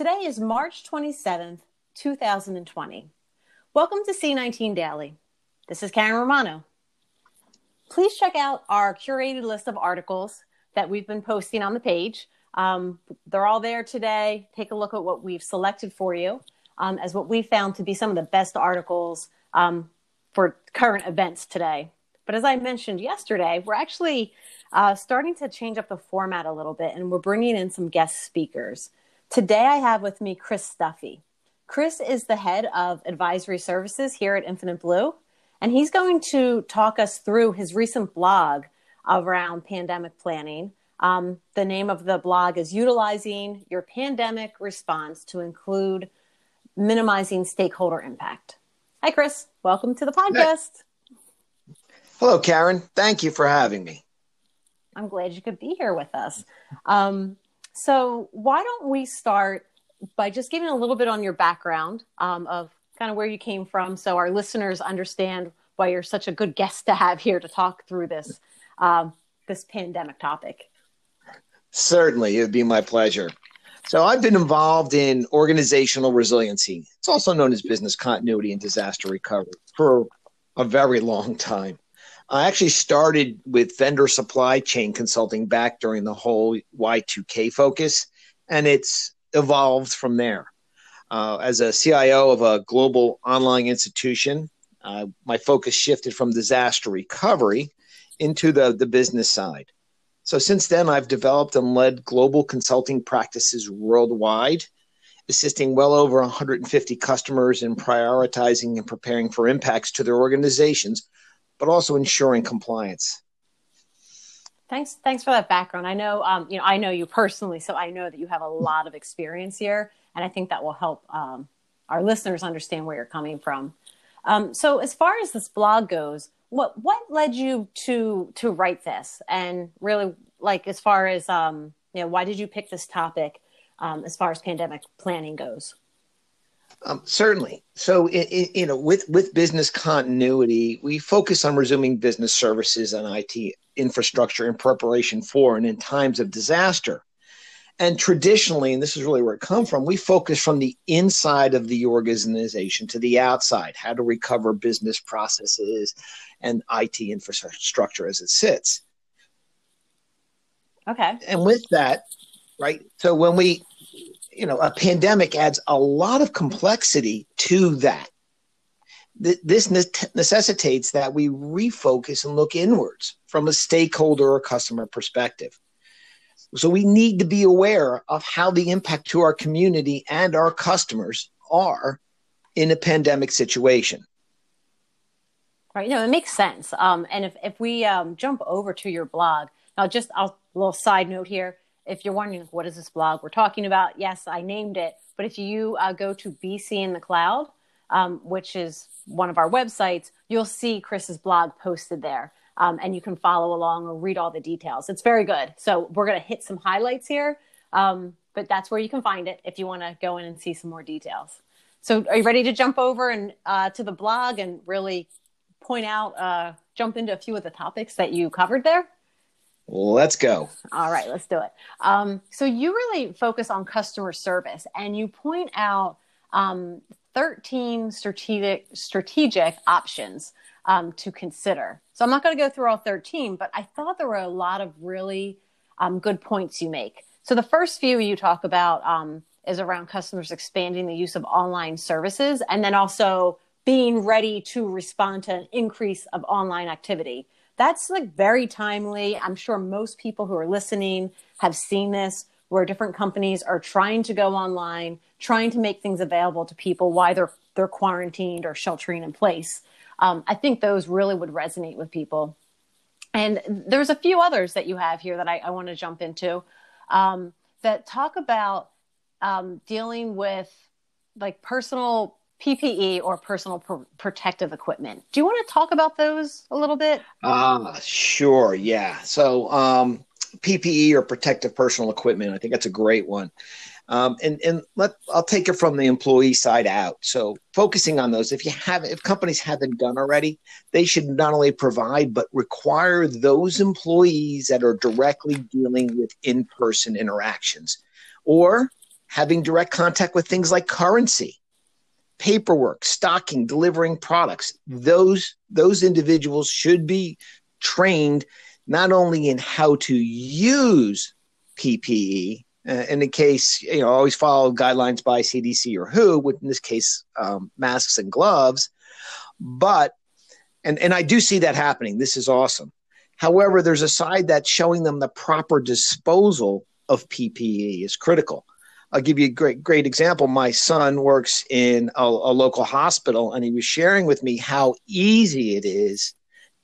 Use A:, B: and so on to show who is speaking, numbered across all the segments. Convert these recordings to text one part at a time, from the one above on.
A: Today is March 27th, 2020. Welcome to C19 Daily. This is Karen Romano. Please check out our curated list of articles that we've been posting on the page. Um, they're all there today. Take a look at what we've selected for you um, as what we found to be some of the best articles um, for current events today. But as I mentioned yesterday, we're actually uh, starting to change up the format a little bit and we're bringing in some guest speakers. Today I have with me Chris Stuffy. Chris is the head of advisory services here at Infinite Blue, and he's going to talk us through his recent blog around pandemic planning. Um, the name of the blog is Utilizing Your Pandemic Response to Include Minimizing Stakeholder Impact. Hi, Chris. Welcome to the podcast.
B: Hello, Karen. Thank you for having me.
A: I'm glad you could be here with us. Um, so, why don't we start by just giving a little bit on your background um, of kind of where you came from so our listeners understand why you're such a good guest to have here to talk through this um, this pandemic topic.
B: Certainly, it would be my pleasure. So, I've been involved in organizational resiliency. It's also known as business continuity and disaster recovery for a very long time. I actually started with vendor supply chain consulting back during the whole Y2K focus, and it's evolved from there. Uh, as a CIO of a global online institution, uh, my focus shifted from disaster recovery into the, the business side. So since then, I've developed and led global consulting practices worldwide, assisting well over 150 customers in prioritizing and preparing for impacts to their organizations but also ensuring compliance.
A: Thanks, thanks for that background. I know, um, you know, I know you personally, so I know that you have a lot of experience here, and I think that will help um, our listeners understand where you're coming from. Um, so, as far as this blog goes, what what led you to to write this, and really, like, as far as um, you know, why did you pick this topic um, as far as pandemic planning goes?
B: Um, certainly. So, in, in, you know, with with business continuity, we focus on resuming business services and IT infrastructure in preparation for and in times of disaster. And traditionally, and this is really where it comes from, we focus from the inside of the organization to the outside, how to recover business processes and IT infrastructure as it sits.
A: Okay.
B: And with that, right? So when we you know, a pandemic adds a lot of complexity to that. This necessitates that we refocus and look inwards from a stakeholder or customer perspective. So we need to be aware of how the impact to our community and our customers are in a pandemic situation.
A: Right. No, it makes sense. Um, and if, if we um, jump over to your blog, now just a little side note here if you're wondering what is this blog we're talking about, yes, I named it. But if you uh, go to BC in the Cloud, um, which is one of our websites, you'll see Chris's blog posted there. Um, and you can follow along or read all the details. It's very good. So we're going to hit some highlights here, um, but that's where you can find it if you want to go in and see some more details. So are you ready to jump over and uh, to the blog and really point out, uh, jump into a few of the topics that you covered there?
B: Let's go.
A: All right, let's do it. Um, so you really focus on customer service, and you point out um, 13 strategic strategic options um, to consider. So I'm not going to go through all 13, but I thought there were a lot of really um, good points you make. So the first few you talk about um, is around customers expanding the use of online services, and then also being ready to respond to an increase of online activity that's like very timely. I'm sure most people who are listening have seen this where different companies are trying to go online, trying to make things available to people while they're they're quarantined or sheltering in place. Um, I think those really would resonate with people. And there's a few others that you have here that I, I want to jump into um, that talk about um, dealing with like personal PPE or personal pr- protective equipment. Do you want to talk about those a little bit?
B: Uh, sure. Yeah. So, um, PPE or protective personal equipment, I think that's a great one. Um, and and let I'll take it from the employee side out. So focusing on those, if you have if companies haven't done already, they should not only provide but require those employees that are directly dealing with in person interactions, or having direct contact with things like currency, paperwork, stocking, delivering products. Those those individuals should be trained not only in how to use PPE, uh, in the case, you know, always follow guidelines by CDC or WHO, in this case, um, masks and gloves, but and and I do see that happening. This is awesome. However, there's a side that's showing them the proper disposal of PPE is critical. I'll give you a great great example. My son works in a, a local hospital, and he was sharing with me how easy it is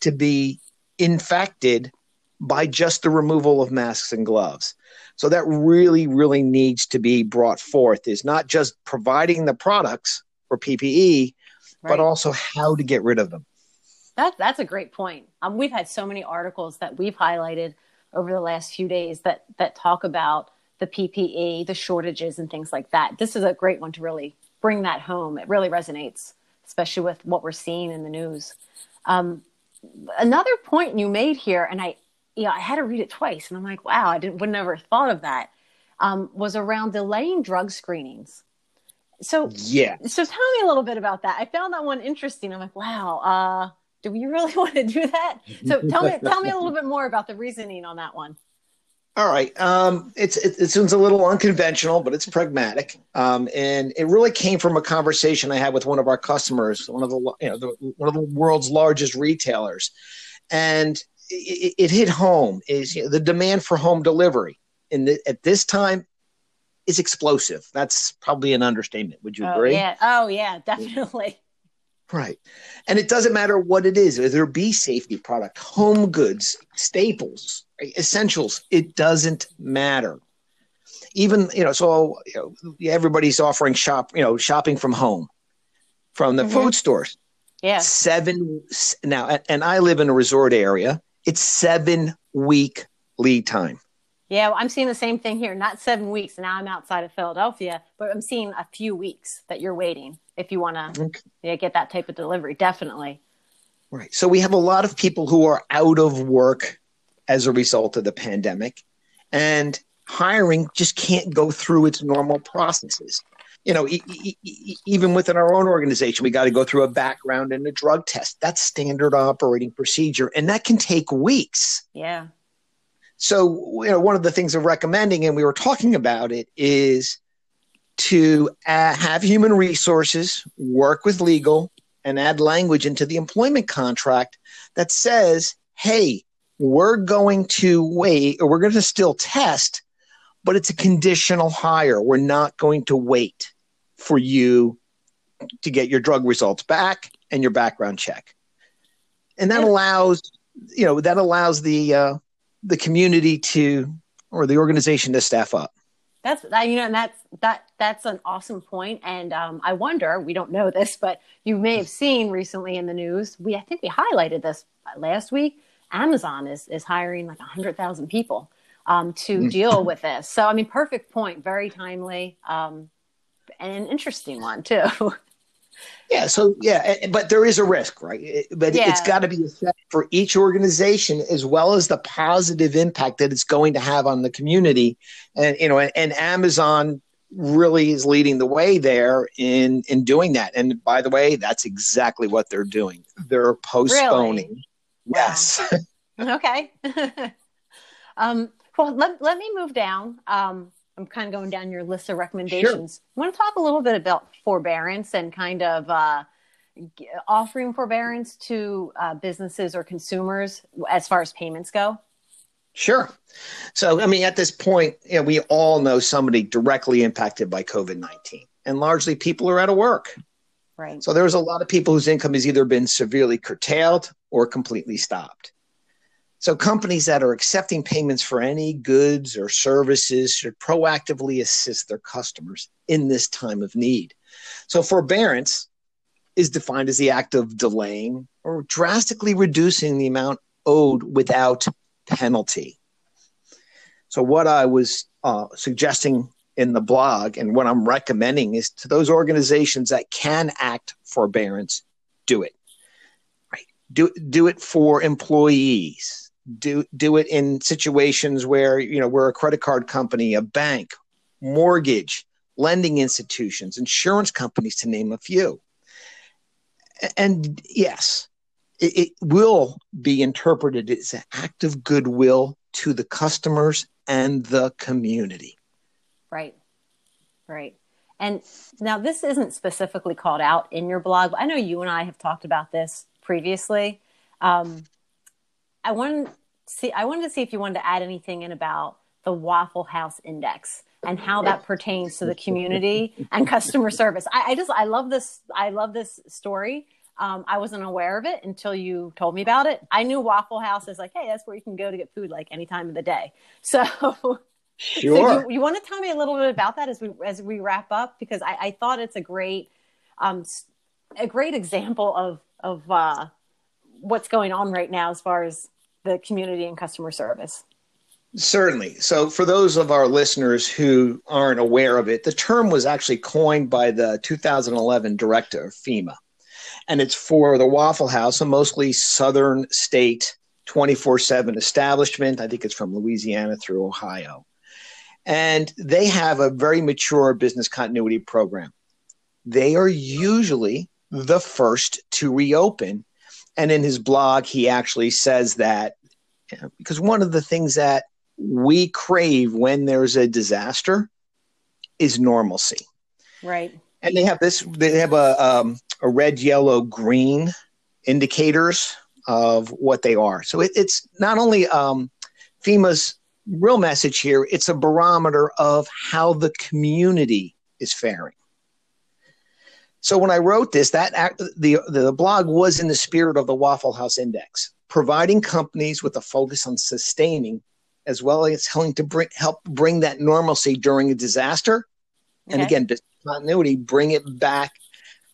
B: to be infected by just the removal of masks and gloves. So that really, really needs to be brought forth is not just providing the products for PPE, right. but also how to get rid of them.
A: That, that's a great point. Um, we've had so many articles that we've highlighted over the last few days that that talk about the PPE, the shortages, and things like that. This is a great one to really bring that home. It really resonates, especially with what we're seeing in the news. Um, another point you made here, and I, yeah, I had to read it twice, and I'm like, wow, I didn't would never thought of that. Um, was around delaying drug screenings. So
B: yeah,
A: so tell me a little bit about that. I found that one interesting. I'm like, wow, uh, do we really want to do that? So tell me, tell me a little bit more about the reasoning on that one.
B: All right. Um, it's it, it sounds a little unconventional, but it's pragmatic, um, and it really came from a conversation I had with one of our customers, one of the you know the, one of the world's largest retailers, and it, it hit home. Is you know, the demand for home delivery in the, at this time is explosive. That's probably an understatement. Would you
A: oh,
B: agree?
A: Yeah. Oh yeah, definitely.
B: Right. And it doesn't matter what it is, whether it be safety product, home goods, staples, essentials, it doesn't matter. Even, you know, so you know, everybody's offering shop, you know, shopping from home from the mm-hmm. food stores.
A: Yeah.
B: Seven now, and I live in a resort area. It's seven week lead time.
A: Yeah, well, I'm seeing the same thing here. Not seven weeks. Now I'm outside of Philadelphia, but I'm seeing a few weeks that you're waiting if you want to okay. yeah, get that type of delivery. Definitely.
B: Right. So we have a lot of people who are out of work as a result of the pandemic, and hiring just can't go through its normal processes. You know, e- e- even within our own organization, we got to go through a background and a drug test. That's standard operating procedure, and that can take weeks.
A: Yeah.
B: So, you know, one of the things of recommending, and we were talking about it, is to uh, have human resources work with legal and add language into the employment contract that says, hey, we're going to wait or we're going to still test, but it's a conditional hire. We're not going to wait for you to get your drug results back and your background check. And that allows, you know, that allows the, uh, the community to or the organization to staff up.
A: That's that you know, and that's that that's an awesome point. And um, I wonder, we don't know this, but you may have seen recently in the news. We I think we highlighted this last week. Amazon is is hiring like hundred thousand people um, to mm. deal with this. So I mean, perfect point, very timely, um, and an interesting one too.
B: Yeah. So yeah, eh, but there is a risk, right? But yeah. it's got to be assessed for each organization as well as the positive impact that it's going to have on the community, and you know, and, and Amazon really is leading the way there in in doing that. And by the way, that's exactly what they're doing. They're postponing. Really? Yes.
A: Wow. okay. um, well, let, let me move down. Um, I'm kind of going down your list of recommendations. Sure. I want to talk a little bit about forbearance and kind of uh, offering forbearance to uh, businesses or consumers as far as payments go.
B: Sure. So, I mean, at this point, you know, we all know somebody directly impacted by COVID 19, and largely people are out of work.
A: Right.
B: So, there's a lot of people whose income has either been severely curtailed or completely stopped. So companies that are accepting payments for any goods or services should proactively assist their customers in this time of need. So forbearance is defined as the act of delaying or drastically reducing the amount owed without penalty. So what I was uh, suggesting in the blog and what I'm recommending is to those organizations that can act forbearance, do it. Right. Do do it for employees do do it in situations where you know we're a credit card company, a bank, mortgage, lending institutions, insurance companies, to name a few. And yes, it, it will be interpreted as an act of goodwill to the customers and the community.
A: Right. Right. And now this isn't specifically called out in your blog, but I know you and I have talked about this previously. Um, I wanted see I wanted to see if you wanted to add anything in about the Waffle House Index and how that pertains to the community and customer service. I, I just I love this I love this story. Um, I wasn't aware of it until you told me about it. I knew Waffle House is like, hey, that's where you can go to get food like any time of the day. So,
B: sure.
A: So you, you, want to tell me a little bit about that as we as we wrap up because I, I thought it's a great um, a great example of of uh, what's going on right now as far as the community and customer service.
B: Certainly. So, for those of our listeners who aren't aware of it, the term was actually coined by the 2011 director of FEMA, and it's for the Waffle House, a mostly southern state 24 7 establishment. I think it's from Louisiana through Ohio. And they have a very mature business continuity program. They are usually the first to reopen and in his blog, he actually says that because one of the things that we crave when there's a disaster is normalcy.
A: Right.
B: And they have this, they have a, um, a red, yellow, green indicators of what they are. So it, it's not only um, FEMA's real message here, it's a barometer of how the community is faring. So when I wrote this, that act, the the blog was in the spirit of the Waffle House Index, providing companies with a focus on sustaining, as well as helping to bring help bring that normalcy during a disaster, and okay. again, continuity, bring it back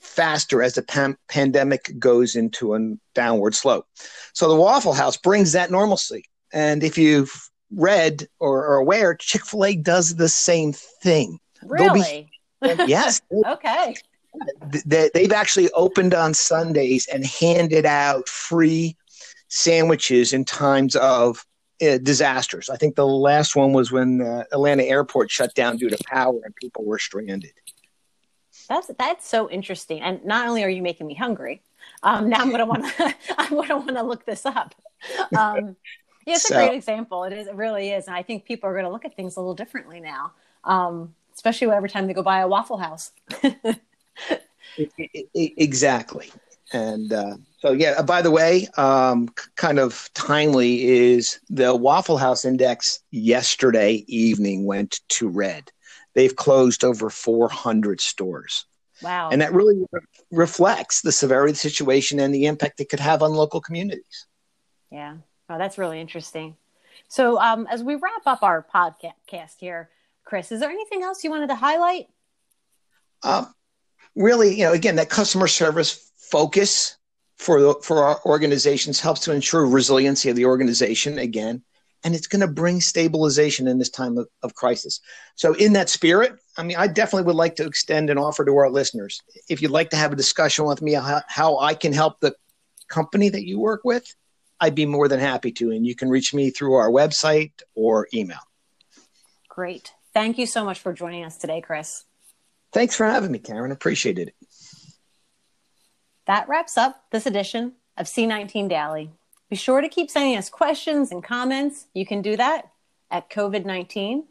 B: faster as the pan- pandemic goes into a downward slope. So the Waffle House brings that normalcy, and if you've read or are aware, Chick Fil A does the same thing.
A: Really?
B: Be, yes.
A: okay
B: they've actually opened on Sundays and handed out free sandwiches in times of uh, disasters. I think the last one was when uh, Atlanta airport shut down due to power and people were stranded.
A: That's that's so interesting. And not only are you making me hungry, um, now I'm gonna want to I'm gonna want to look this up. Um, yeah, it's so, a great example. It is. It really is. And I think people are going to look at things a little differently now, um, especially every time they go by a Waffle House.
B: exactly. And uh, so, yeah, uh, by the way, um, kind of timely is the Waffle House index yesterday evening went to red. They've closed over 400 stores.
A: Wow.
B: And that really re- reflects the severity of the situation and the impact it could have on local communities.
A: Yeah. Oh, that's really interesting. So, um, as we wrap up our podcast here, Chris, is there anything else you wanted to highlight?
B: Um, really, you know, again, that customer service focus for the, for our organizations helps to ensure resiliency of the organization again, and it's going to bring stabilization in this time of, of crisis. So, in that spirit, I mean, I definitely would like to extend an offer to our listeners. If you'd like to have a discussion with me how, how I can help the company that you work with, I'd be more than happy to. And you can reach me through our website or email.
A: Great. Thank you so much for joining us today, Chris.
B: Thanks for having me, Karen. Appreciated it.
A: That wraps up this edition of C19 Daily. Be sure to keep sending us questions and comments. You can do that at COVID 19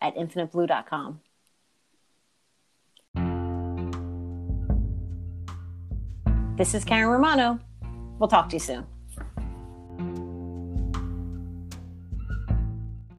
A: at infiniteblue.com. This is Karen Romano. We'll talk to you soon.